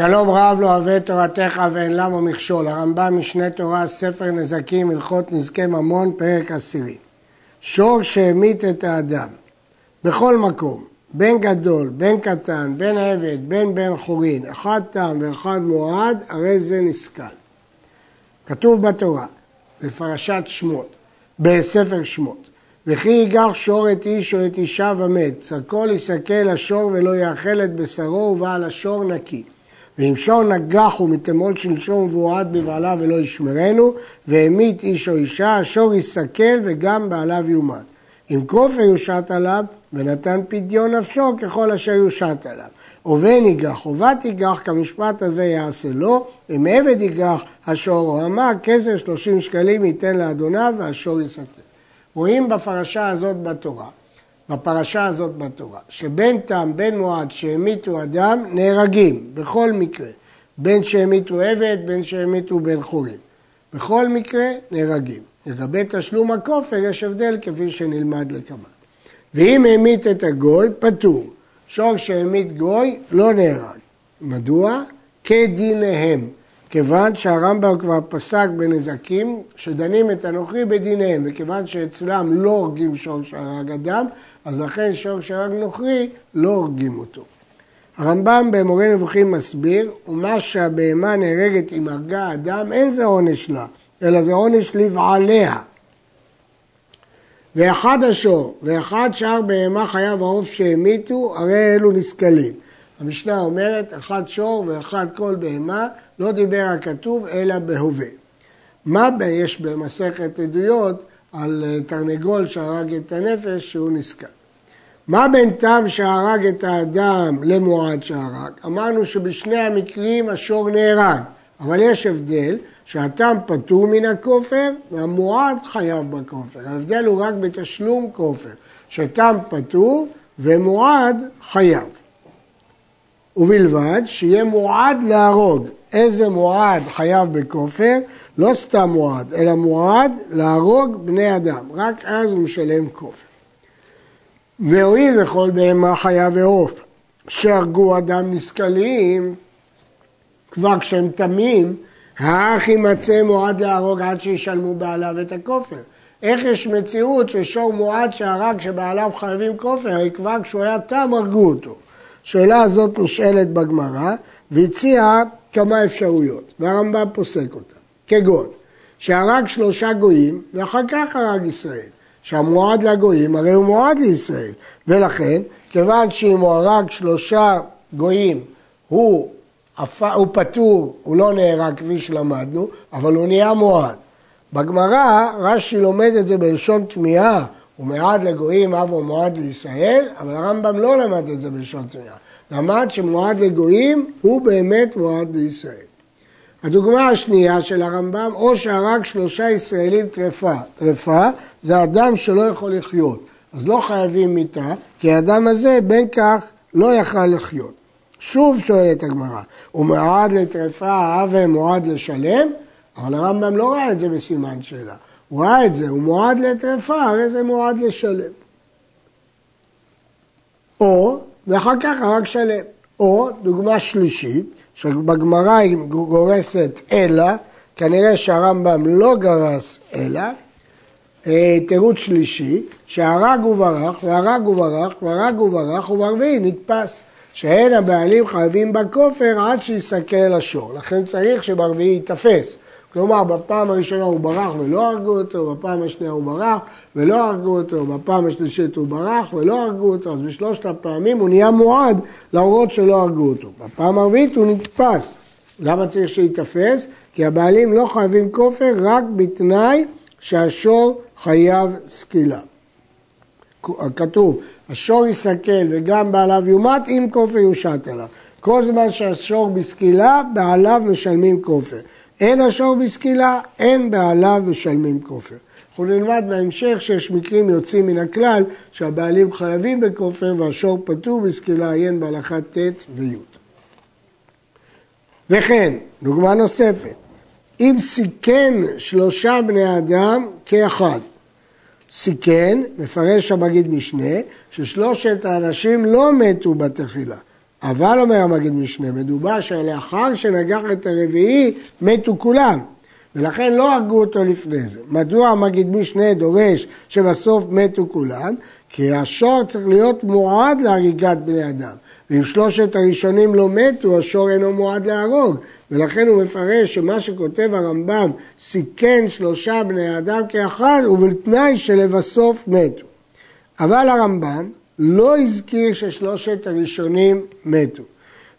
שלום רב לא אוהב את תורתך ואין למה מכשול. הרמב"ם משנה תורה, ספר נזקים, הלכות נזקי ממון, פרק עשירי. שור שהמית את האדם. בכל מקום, בן גדול, בן קטן, בן עבד, בן בן חורין, אחד תם ואחד מועד, הרי זה נסכל. כתוב בתורה, בפרשת שמות, בספר שמות, וכי ייגח שור את איש או את אישה ומת, צקו יסכל השור ולא יאכל את בשרו ובעל השור נקי. ואם שור נגח ומתמול שלשום והועד בבעלה ולא ישמרנו, והמית איש או אישה, השור יסכל וגם בעליו יומת. אם כופר יושת עליו, ונתן פדיון נפשו ככל אשר יושת עליו. ובן יגח ובת יגח, כמשפט הזה יעשה לו, אם עבד יגח, השור או המה, כסף שלושים שקלים ייתן לאדוניו והשור יסתר. רואים בפרשה הזאת בתורה, בפרשה הזאת בתורה, שבין תם, בין מועד שהמיתו אדם, נהרגים, בכל מקרה. בין שהמיתו עבד, בין שהמיתו בן חורים. בכל מקרה, נהרגים. לגבי תשלום הכופר יש הבדל כפי שנלמד לכמה. ואם המית את הגוי, פטור. שור שהמית גוי לא נהרג. מדוע? כדיניהם. כיוון שהרמב"ם כבר פסק בנזקים שדנים את הנוכרי בדיניהם, וכיוון שאצלם לא הורגים שור שהרג אדם, אז לכן שור שהרג נוכרי לא הורגים אותו. הרמב"ם במורה נבוכים מסביר, ומה שהבהמה נהרגת אם הרגה אדם, אין זה עונש לה, אלא זה עונש לבעליה. ואחד השור ואחד שאר בהמה חייב העוף שהמיתו, הרי אלו נסכלים. המשנה אומרת, אחד שור ואחד כל בהמה, לא דיבר הכתוב אלא בהווה. מה יש במסכת עדויות על אה, תרנגול שהרג את הנפש שהוא נסכל? מה בין תם שהרג את האדם למועד שהרג? אמרנו שבשני המקרים השור נהרג, אבל יש הבדל שהתם פטור מן הכופר והמועד חייב בכופר. ההבדל הוא רק בתשלום כופר, שתם פטור ומועד חייב. ובלבד שיהיה מועד להרוג. איזה מועד חייב בכופר? לא סתם מועד, אלא מועד להרוג בני אדם. רק אז הוא משלם כופר. והואיל וכל בהמה חיה ועוף שהרגו אדם נסכלים, כבר כשהם תמים, האח יימצא מועד להרוג עד שישלמו בעליו את הכופר. איך יש מציאות ששור מועד שהרג שבעליו חייבים כופר, כבר כשהוא היה תם הרגו אותו. השאלה הזאת נשאלת בגמרא והציעה כמה אפשרויות, והרמב"ם פוסק אותה, כגון שהרג שלושה גויים ואחר כך הרג ישראל. שהמועד לגויים הרי הוא מועד לישראל, ולכן כיוון שאם הוא הרג שלושה גויים הוא, הוא פטור, הוא לא נהרג כפי שלמדנו, אבל הוא נהיה מועד. בגמרא רש"י לומד את זה בלשון תמיהה, הוא מועד לגויים אב הוא מועד לישראל, אבל הרמב"ם לא למד את זה בלשון תמיהה. למד שמועד לגויים הוא באמת מועד לישראל. הדוגמה השנייה של הרמב"ם, או שהרג שלושה ישראלים טרפה. טרפה זה אדם שלא יכול לחיות, אז לא חייבים מיתה, כי האדם הזה בין כך לא יכל לחיות. שוב שואלת הגמרא, הוא מועד לטרפה, האב מועד לשלם? אבל הרמב"ם לא ראה את זה בסימן שאלה. הוא ראה את זה, הוא מועד לטרפה, הרי זה מועד לשלם. או, ואחר כך הרג שלם. או, דוגמה שלישית, שבגמרא היא גורסת אלא, כנראה שהרמב"ם לא גרס אלא, אה, תירוץ שלישי, שהרג וברח, והרג וברח, והרג וברח, וברביעי נתפס. שאין הבעלים חייבים בכופר עד שיסכל השור. לכן צריך שברביעי ייתפס. כלומר, בפעם הראשונה הוא ברח ולא הרגו אותו, בפעם השנייה הוא ברח ולא הרגו אותו, בפעם השלישית הוא ברח ולא הרגו אותו, אז בשלושת הפעמים הוא נהיה מועד למרות שלא הרגו אותו. בפעם הרביעית הוא נתפס. למה צריך שייתפס? כי הבעלים לא חייבים כופר רק בתנאי שהשור חייב סקילה. כתוב, השור יסכל וגם בעליו יומת אם כופר יושת עליו. כל זמן שהשור בסקילה, בעליו משלמים כופר. אין השור בסקילה, אין בעליו משלמים כופר. אנחנו נלמד בהמשך שיש מקרים יוצאים מן הכלל שהבעלים חייבים בכופר והשור פטור בסקילה עיין בהלכת ט' וי'. וכן, דוגמה נוספת, אם סיכן שלושה בני אדם כאחד, סיכן, מפרש המגיד משנה, ששלושת האנשים לא מתו בתחילה, אבל אומר המגיד משנה, מדובר שלאחר שנגח את הרביעי מתו כולם. ולכן לא הרגו אותו לפני זה. מדוע המגיד משנה דורש שבסוף מתו כולם? כי השור צריך להיות מועד להריגת בני אדם. ואם שלושת הראשונים לא מתו, השור אינו מועד להרוג. ולכן הוא מפרש שמה שכותב הרמב"ם, סיכן שלושה בני אדם כאחד, ובתנאי שלבסוף מתו. אבל הרמב"ם לא הזכיר ששלושת הראשונים מתו.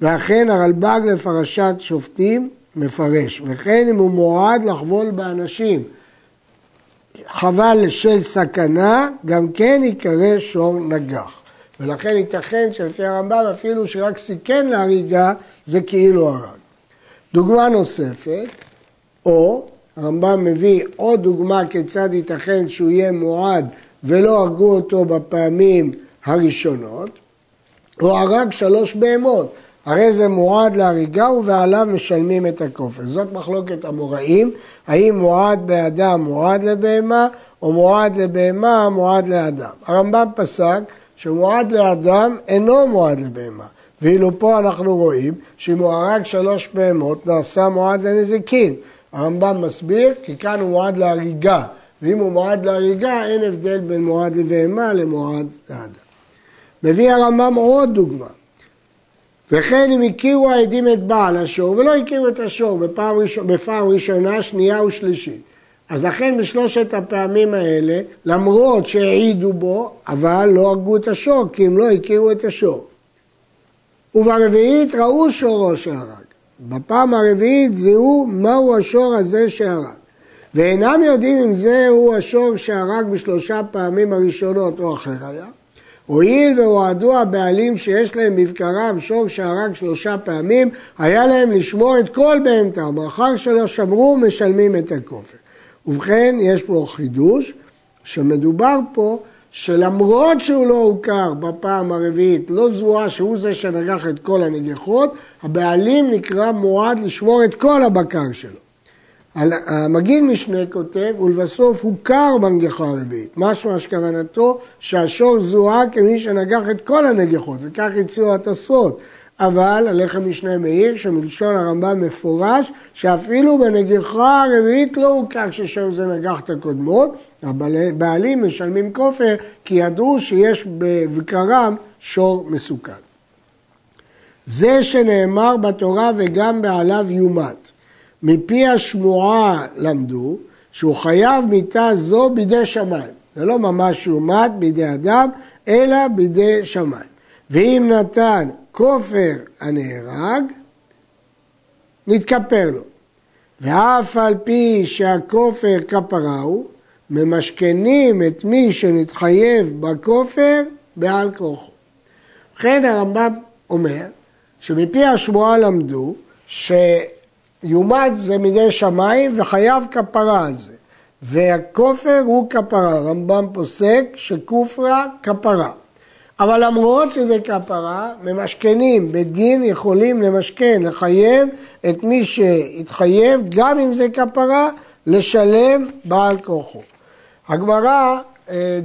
ואכן הרלב"ג לפרשת שופטים מפרש, וכן אם הוא מועד לחבול באנשים חבל של סכנה, גם כן ייקרא שור נגח. ולכן ייתכן שלפי הרמב"ם אפילו שרק סיכן להריגה זה כאילו הרג. דוגמה נוספת, או הרמב"ם מביא עוד דוגמה כיצד ייתכן שהוא יהיה מועד ולא הרגו אותו בפעמים הראשונות, או הרג שלוש בהמות, הרי זה מועד להריגה ובעליו משלמים את הכופר. זאת מחלוקת המוראים, האם מועד באדם מועד לבהמה, או מועד לבהמה מועד לאדם. הרמב"ם פסק שמועד לאדם אינו מועד לבהמה. ואילו פה אנחנו רואים שאם הוא הרג שלוש בהמות נעשה מועד לנזיקין. הרמב"ם מסביר כי כאן הוא מועד להריגה, ואם הוא מועד להריגה אין הבדל בין מועד לבהמה למועד לאדם. מביא הרמב"ם עוד דוגמה. וכן אם הכירו העדים את בעל השור ולא הכירו את השור בפעם, ראשונה, בפעם ראשונה, שנייה ושלישית. אז לכן בשלושת הפעמים האלה, למרות שהעידו בו, אבל לא הרגו את השור, כי הם לא הכירו את השור. וברביעית ראו שורו שהרג. בפעם הרביעית זיהו מהו השור הזה שהרג. ואינם יודעים אם זהו השור שהרג בשלושה פעמים הראשונות או אחר היה, הואיל והועדו הבעלים שיש להם בבקרם שור שהרג שלושה פעמים, היה להם לשמור את כל בהמתם, מאחר שלא שמרו משלמים את הכופר. ובכן, יש פה חידוש, שמדובר פה שלמרות שהוא לא הוכר בפעם הרביעית, לא זוהה שהוא זה שנגח את כל הנגיחות, הבעלים נקרא מועד לשמור את כל הבקר שלו. המגיד משנה כותב, ולבסוף הוכר בנגיחה הרביעית. משמע שכוונתו שהשור זוהה כמי שנגח את כל הנגיחות, וכך הציעו התוספות. אבל הלחם משנה מאיר, שמלשון הרמב"ם מפורש, שאפילו בנגיחה הרביעית לא הוכר ששם זה נגח את הקודמות, הבעלים משלמים כופר, כי ידעו שיש בבקרם שור מסוכן. זה שנאמר בתורה וגם בעליו יומת. מפי השמועה למדו שהוא חייב מיתה זו בידי שמיים. זה לא ממש יומת בידי אדם, אלא בידי שמיים. ואם נתן כופר הנהרג, נתכפר לו. ואף על פי שהכופר כפרה הוא, ממשכנים את מי שנתחייב בכופר בעל כוחו. לכן הרמב"ם אומר שמפי השמועה למדו ש... יומד זה מידי שמיים וחייב כפרה על זה. והכופר הוא כפרה, הרמב"ם פוסק שכופרה כפרה. אבל למרות שזה כפרה, ממשכנים בדין יכולים למשכן, לחייב את מי שהתחייב, גם אם זה כפרה, לשלם בעל כוחו. הגמרא אה,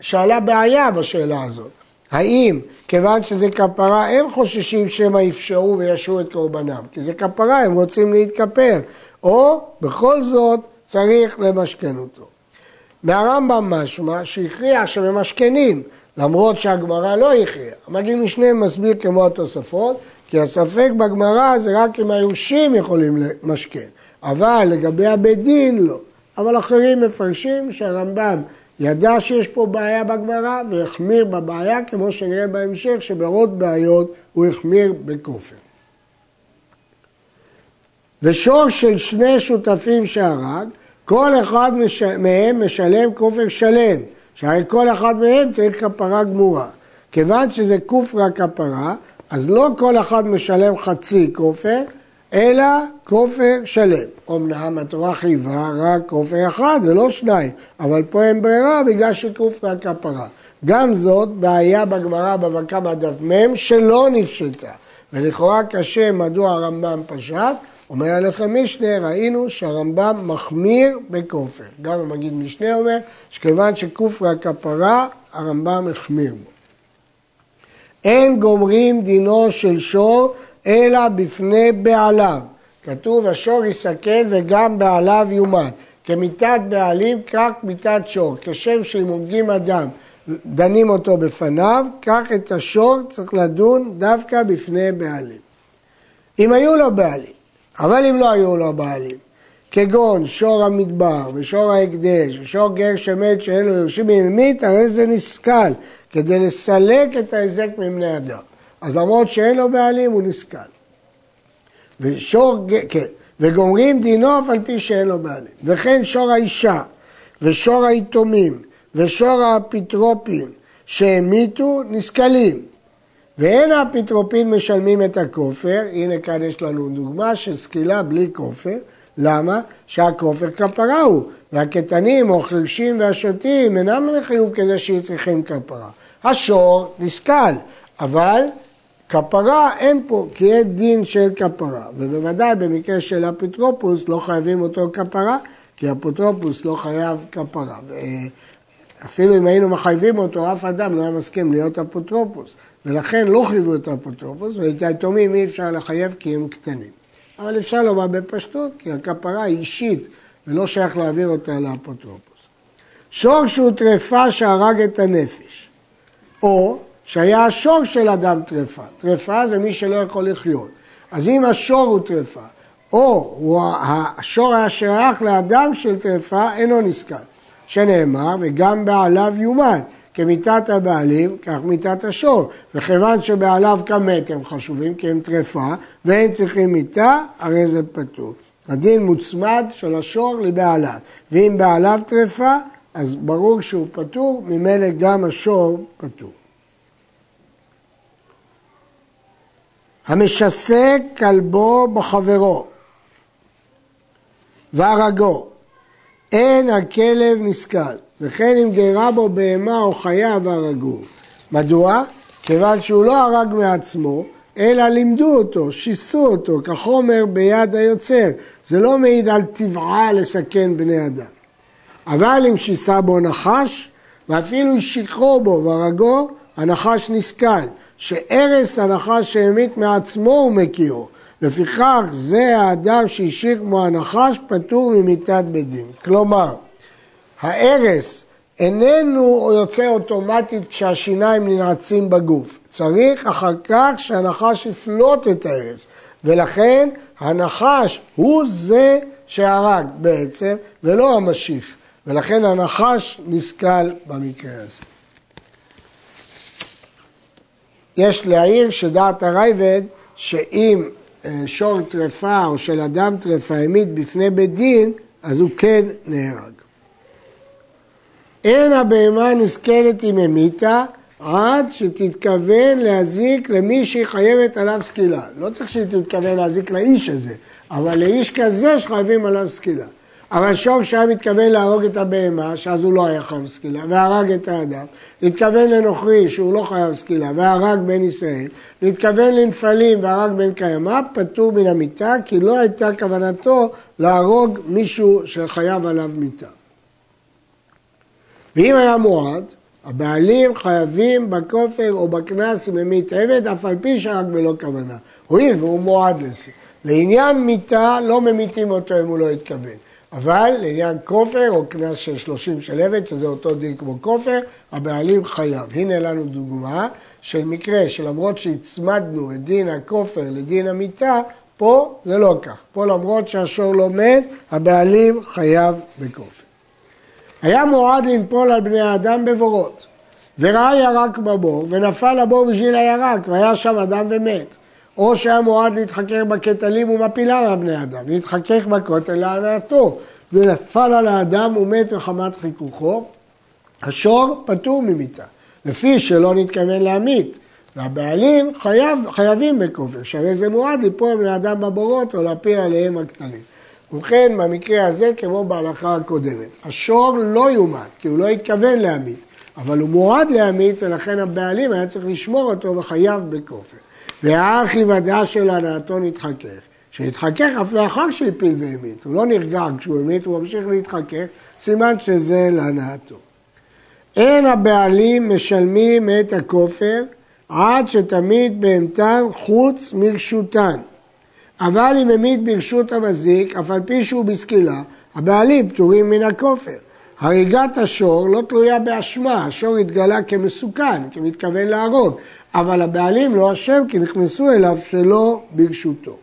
שאלה בעיה בשאלה הזאת. האם כיוון שזה כפרה הם חוששים שמא יפשעו וישרו את קורבנם? כי זה כפרה, הם רוצים להתכפר. או בכל זאת צריך למשכן אותו. מהרמב"ם משמע שהכריע שממשכנים, למרות שהגמרא לא הכריעה. המגיד משנה מסביר כמו התוספות, כי הספק בגמרא זה רק אם היורשים יכולים למשכן, אבל לגבי הבית דין לא. אבל אחרים מפרשים שהרמב"ם ידע שיש פה בעיה בגמרא והחמיר בבעיה, כמו שנראה בהמשך, שברוב בעיות הוא החמיר בכופר. ושור של שני שותפים שהרג, כל אחד מש... מהם משלם כופר שלם, שהרי כל אחד מהם צריך כפרה גמורה. כיוון שזה כופרה כפרה, אז לא כל אחד משלם חצי כופר, אלא כופר שלם. אמנם התורה חייבה רק כופר אחד ולא שניים, אבל פה אין ברירה בגלל שכופר כפרה. גם זאת בעיה בגמרא בבא קמא דף מ' שלא נפשטה. ולכאורה קשה מדוע הרמב"ם פשט, אומר עליכם משנה, ראינו שהרמב"ם מחמיר בכופר. גם המגיד משנה אומר שכיוון שכופר הכפרה, הרמב"ם החמיר בו. אין גומרים דינו של שור אלא בפני בעליו. כתוב השור יסכן וגם בעליו יומת. כמיתת בעלים כך מיתת שור. כשם שאם הורגים אדם דנים אותו בפניו, כך את השור צריך לדון דווקא בפני בעלים. אם היו לו בעלים, אבל אם לא היו לו בעלים, כגון שור המדבר ושור ההקדש ושור גר שמת שאין לו יורשים ממית, הרי זה נסכל, כדי לסלק את ההיזק מבני אדם. אז למרות שאין לו בעלים הוא נסכל. ושור, כן, וגומרים דינו אף על פי שאין לו בעלים. וכן שור האישה ושור היתומים ושור האפיטרופים שהמיתו נסכלים. ואין האפיטרופים משלמים את הכופר, הנה כאן יש לנו דוגמה של סקילה בלי כופר, למה? שהכופר כפרה הוא, והקטנים או החרשים והשוטים אינם לחיוב כדי שיהיו צריכים כפרה. השור נסכל, אבל כפרה אין פה, כי אין דין של כפרה, ובוודאי במקרה של אפוטרופוס לא חייבים אותו כפרה, כי אפוטרופוס לא חייב כפרה. אפילו אם היינו מחייבים אותו, אף אדם לא היה מסכים להיות אפוטרופוס, ולכן לא חייבו את האפוטרופוס, ואת היתומים אי אפשר לחייב כי הם קטנים. אבל אפשר לומר בפשטות, כי הכפרה היא אישית ולא שייך להעביר אותה לאפוטרופוס. שור שהוא טרפה שהרג את הנפש, או שהיה השור של אדם טרפה. טרפה זה מי שלא יכול לחיות. אז אם השור הוא טרפה, או הוא, השור היה שייך לאדם של טרפה, אינו נזכר. שנאמר, וגם בעליו יומת, כמיתת הבעלים, כך מיתת השור. וכיוון שבעליו כמת הם חשובים, כי הם טרפה, ואין צריכים מיתה, הרי זה פטור. הדין מוצמד של השור לבעליו, ואם בעליו טרפה, אז ברור שהוא פטור, ממילא גם השור פטור. המשסה כלבו בחברו והרגו, אין הכלב נסכל, וכן אם גרה בו בהמה או חיה והרגו. מדוע? כיוון שהוא לא הרג מעצמו, אלא לימדו אותו, שיסו אותו, כחומר ביד היוצר. זה לא מעיד על טבעה לסכן בני אדם. אבל אם שיסה בו נחש, ואפילו שיקרו בו והרגו, הנחש נסכל. שארס הנחש שהמית מעצמו הוא מכירו. לפיכך זה האדם שהשאיר כמו הנחש פטור ממיתת בית דין. כלומר, הארס איננו יוצא אוטומטית כשהשיניים ננעצים בגוף. צריך אחר כך שהנחש יפלוט את הארס. ולכן הנחש הוא זה שהרג בעצם, ולא המשיך. ולכן הנחש נסכל במקרה הזה. יש להעיר שדעת הרייבד שאם אה, שור טרפה או של אדם טרפה העמיד בפני בית דין, אז הוא כן נהרג. אין הבהמה נסכלת אם המיתה עד שתתכוון להזיק למי שהיא חייבת עליו סקילה. לא צריך שהיא תתכוון להזיק לאיש הזה, אבל לאיש כזה שחייבים עליו סקילה. אבל שור שהיה מתכוון להרוג את הבהמה, שאז הוא לא היה חייב סקילה, והרג את האדם, להתכוון לנוכרי שהוא לא חייב סקילה, והרג בן ישראל, להתכוון לנפלים והרג בן קיימא, פטור מן המיתה, כי לא הייתה כוונתו להרוג מישהו שחייב עליו מיתה. ואם היה מועד, הבעלים חייבים בכופר או בקנס אם המית עבד, אף על פי שהרג בלא כוונה. הואיל והוא מועד לזה. לעניין מיתה לא ממיתים אותו אם הוא לא התכוון. אבל לעניין כופר או קנס של 30 של עבד, שזה אותו דין כמו כופר, הבעלים חייב. הנה לנו דוגמה של מקרה שלמרות שהצמדנו את דין הכופר לדין המיתה, פה זה לא כך. פה למרות שהשור לא מת, הבעלים חייב בכופר. היה מועד לנפול על בני האדם בבורות, וראה ירק בבור, ונפל הבור בשביל הירק, והיה שם אדם ומת. או שהיה מועד להתחכך בקטלים ומפילה על בני אדם, להתחכך בכותל להנאתו, ונפל על האדם ומת מחמת חיכוכו, השור פטור ממיתה, לפי שלא נתכוון להמית, והבעלים חייב, חייבים בכופר, שהרי זה מועד ליפול בני אדם בבורות או להפיל עליהם הקטנים. ובכן, במקרה הזה, כמו בהלכה הקודמת, השור לא יומת, כי הוא לא התכוון להמית, אבל הוא מועד להמית, ולכן הבעלים היה צריך לשמור אותו וחייב בכופר. והאח היוודע של הנאתו נתחכך, שהתחכך אף לאחר שהפיל והמית, הוא לא נרגע כשהוא המית, הוא ממשיך להתחכך, סימן שזה להנאתו. אין הבעלים משלמים את הכופר עד שתמיד בהמתן חוץ מרשותן. אבל אם המית ברשות המזיק, אף על פי שהוא בסקילה, הבעלים פטורים מן הכופר. הריגת השור לא תלויה באשמה, השור התגלה כמסוכן, כמתכוון להרוג, אבל הבעלים לא אשם כי נכנסו אליו שלא ברשותו.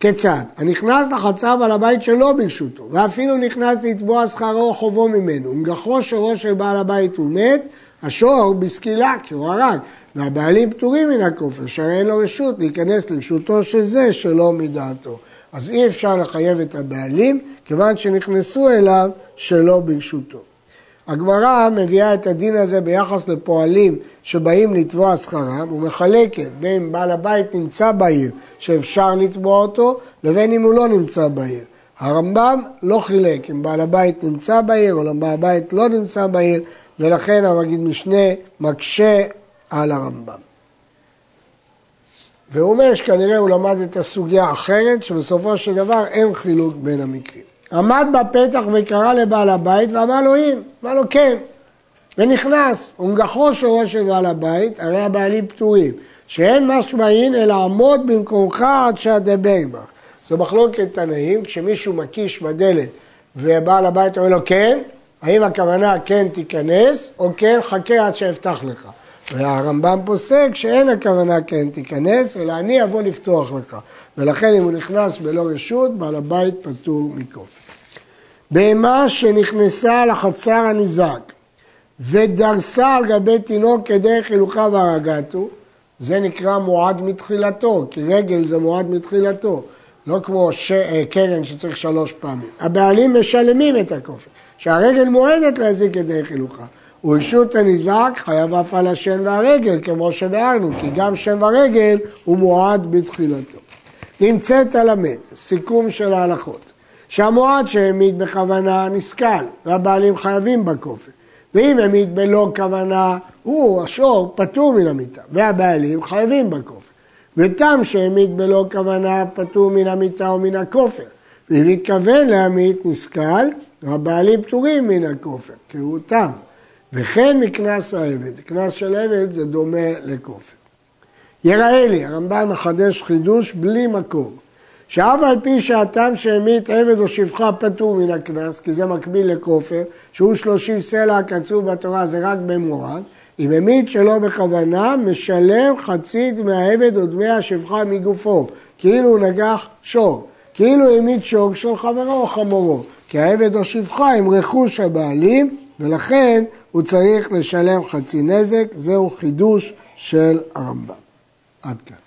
כיצד? הנכנס לחצר בעל הבית שלא ברשותו, ואפילו נכנס לתבוע שכרו או חובו ממנו, ומגחו שורו של בעל הבית הוא מת, השור בסקילה, כי הוא הרג, והבעלים פטורים מן הכופר, שהרי אין לו רשות להיכנס לרשותו של זה שלא מדעתו. אז אי אפשר לחייב את הבעלים, כיוון שנכנסו אליו שלא ברשותו. הגמרא מביאה את הדין הזה ביחס לפועלים שבאים לתבוע שכרם ומחלקת בין בעל הבית נמצא בעיר שאפשר לתבוע אותו לבין אם הוא לא נמצא בעיר. הרמב"ם לא חילק אם בעל הבית נמצא בעיר או בעל הבית לא נמצא בעיר ולכן המגיד משנה מקשה על הרמב"ם. והוא אומר שכנראה הוא למד את הסוגיה האחרת שבסופו של דבר אין חילוק בין המקרים. עמד בפתח וקרא לבעל הבית ואמר לו אין, אמר לו כן, ונכנס, ומגחו שורו של בעל הבית, הרי הבעלים פטורים, שאין משמעין אלא עמוד במקומך עד שאדבר בך. זו מחלוקת תנאים, כשמישהו מקיש בדלת ובעל הבית אומר לו כן, האם הכוונה כן תיכנס, או כן חכה עד שאפתח לך. והרמב"ם פוסק שאין הכוונה כן תיכנס, אלא אני אבוא לפתוח לך. ולכן אם הוא נכנס בלא רשות, בעל הבית פטור מכופר. בהמה שנכנסה לחצר הניזק ודרסה על גבי תינוק כדרך הילוכה והרגתו, זה נקרא מועד מתחילתו, כי רגל זה מועד מתחילתו, לא כמו ש... אה, קרן שצריך שלוש פעמים. הבעלים משלמים את הכופר, שהרגל מועדת להזיק כדרך הילוכה. ורשות הניזק חייב אף על השן והרגל, כמו שביארנו, כי גם שם ורגל הוא מועד בתחילתו. נמצאת על המת, סיכום של ההלכות, שהמועד שהעמיד בכוונה נסכל, והבעלים חייבים בכופר. ואם העמיד בלא כוונה, הוא, השור, פטור מן המיטה, והבעלים חייבים בכופר. ותם שהעמיד בלא כוונה, פטור מן המיטה או מן הכופר. ואם התכוון להמית נסכל, הבעלים פטורים מן הכופר, כי הוא תם. וכן מקנס העבד, קנס של עבד זה דומה לכופר. יראה לי, הרמב"ם מחדש חידוש בלי מקום, שאף על פי שהטעם שהמית עבד או שפחה פטור מן הקנס, כי זה מקביל לכופר, שהוא שלושים סלע הקצוב בתורה זה רק במועד, אם המית שלא בכוונה, משלם חצי דמי העבד או דמי השפחה מגופו, כאילו הוא נגח שור, כאילו המית שור של חברו או חמורו, כי העבד או שפחה הם רכוש הבעלים, ולכן הוא צריך לשלם חצי נזק, זהו חידוש של הרמב"ם. עד כאן.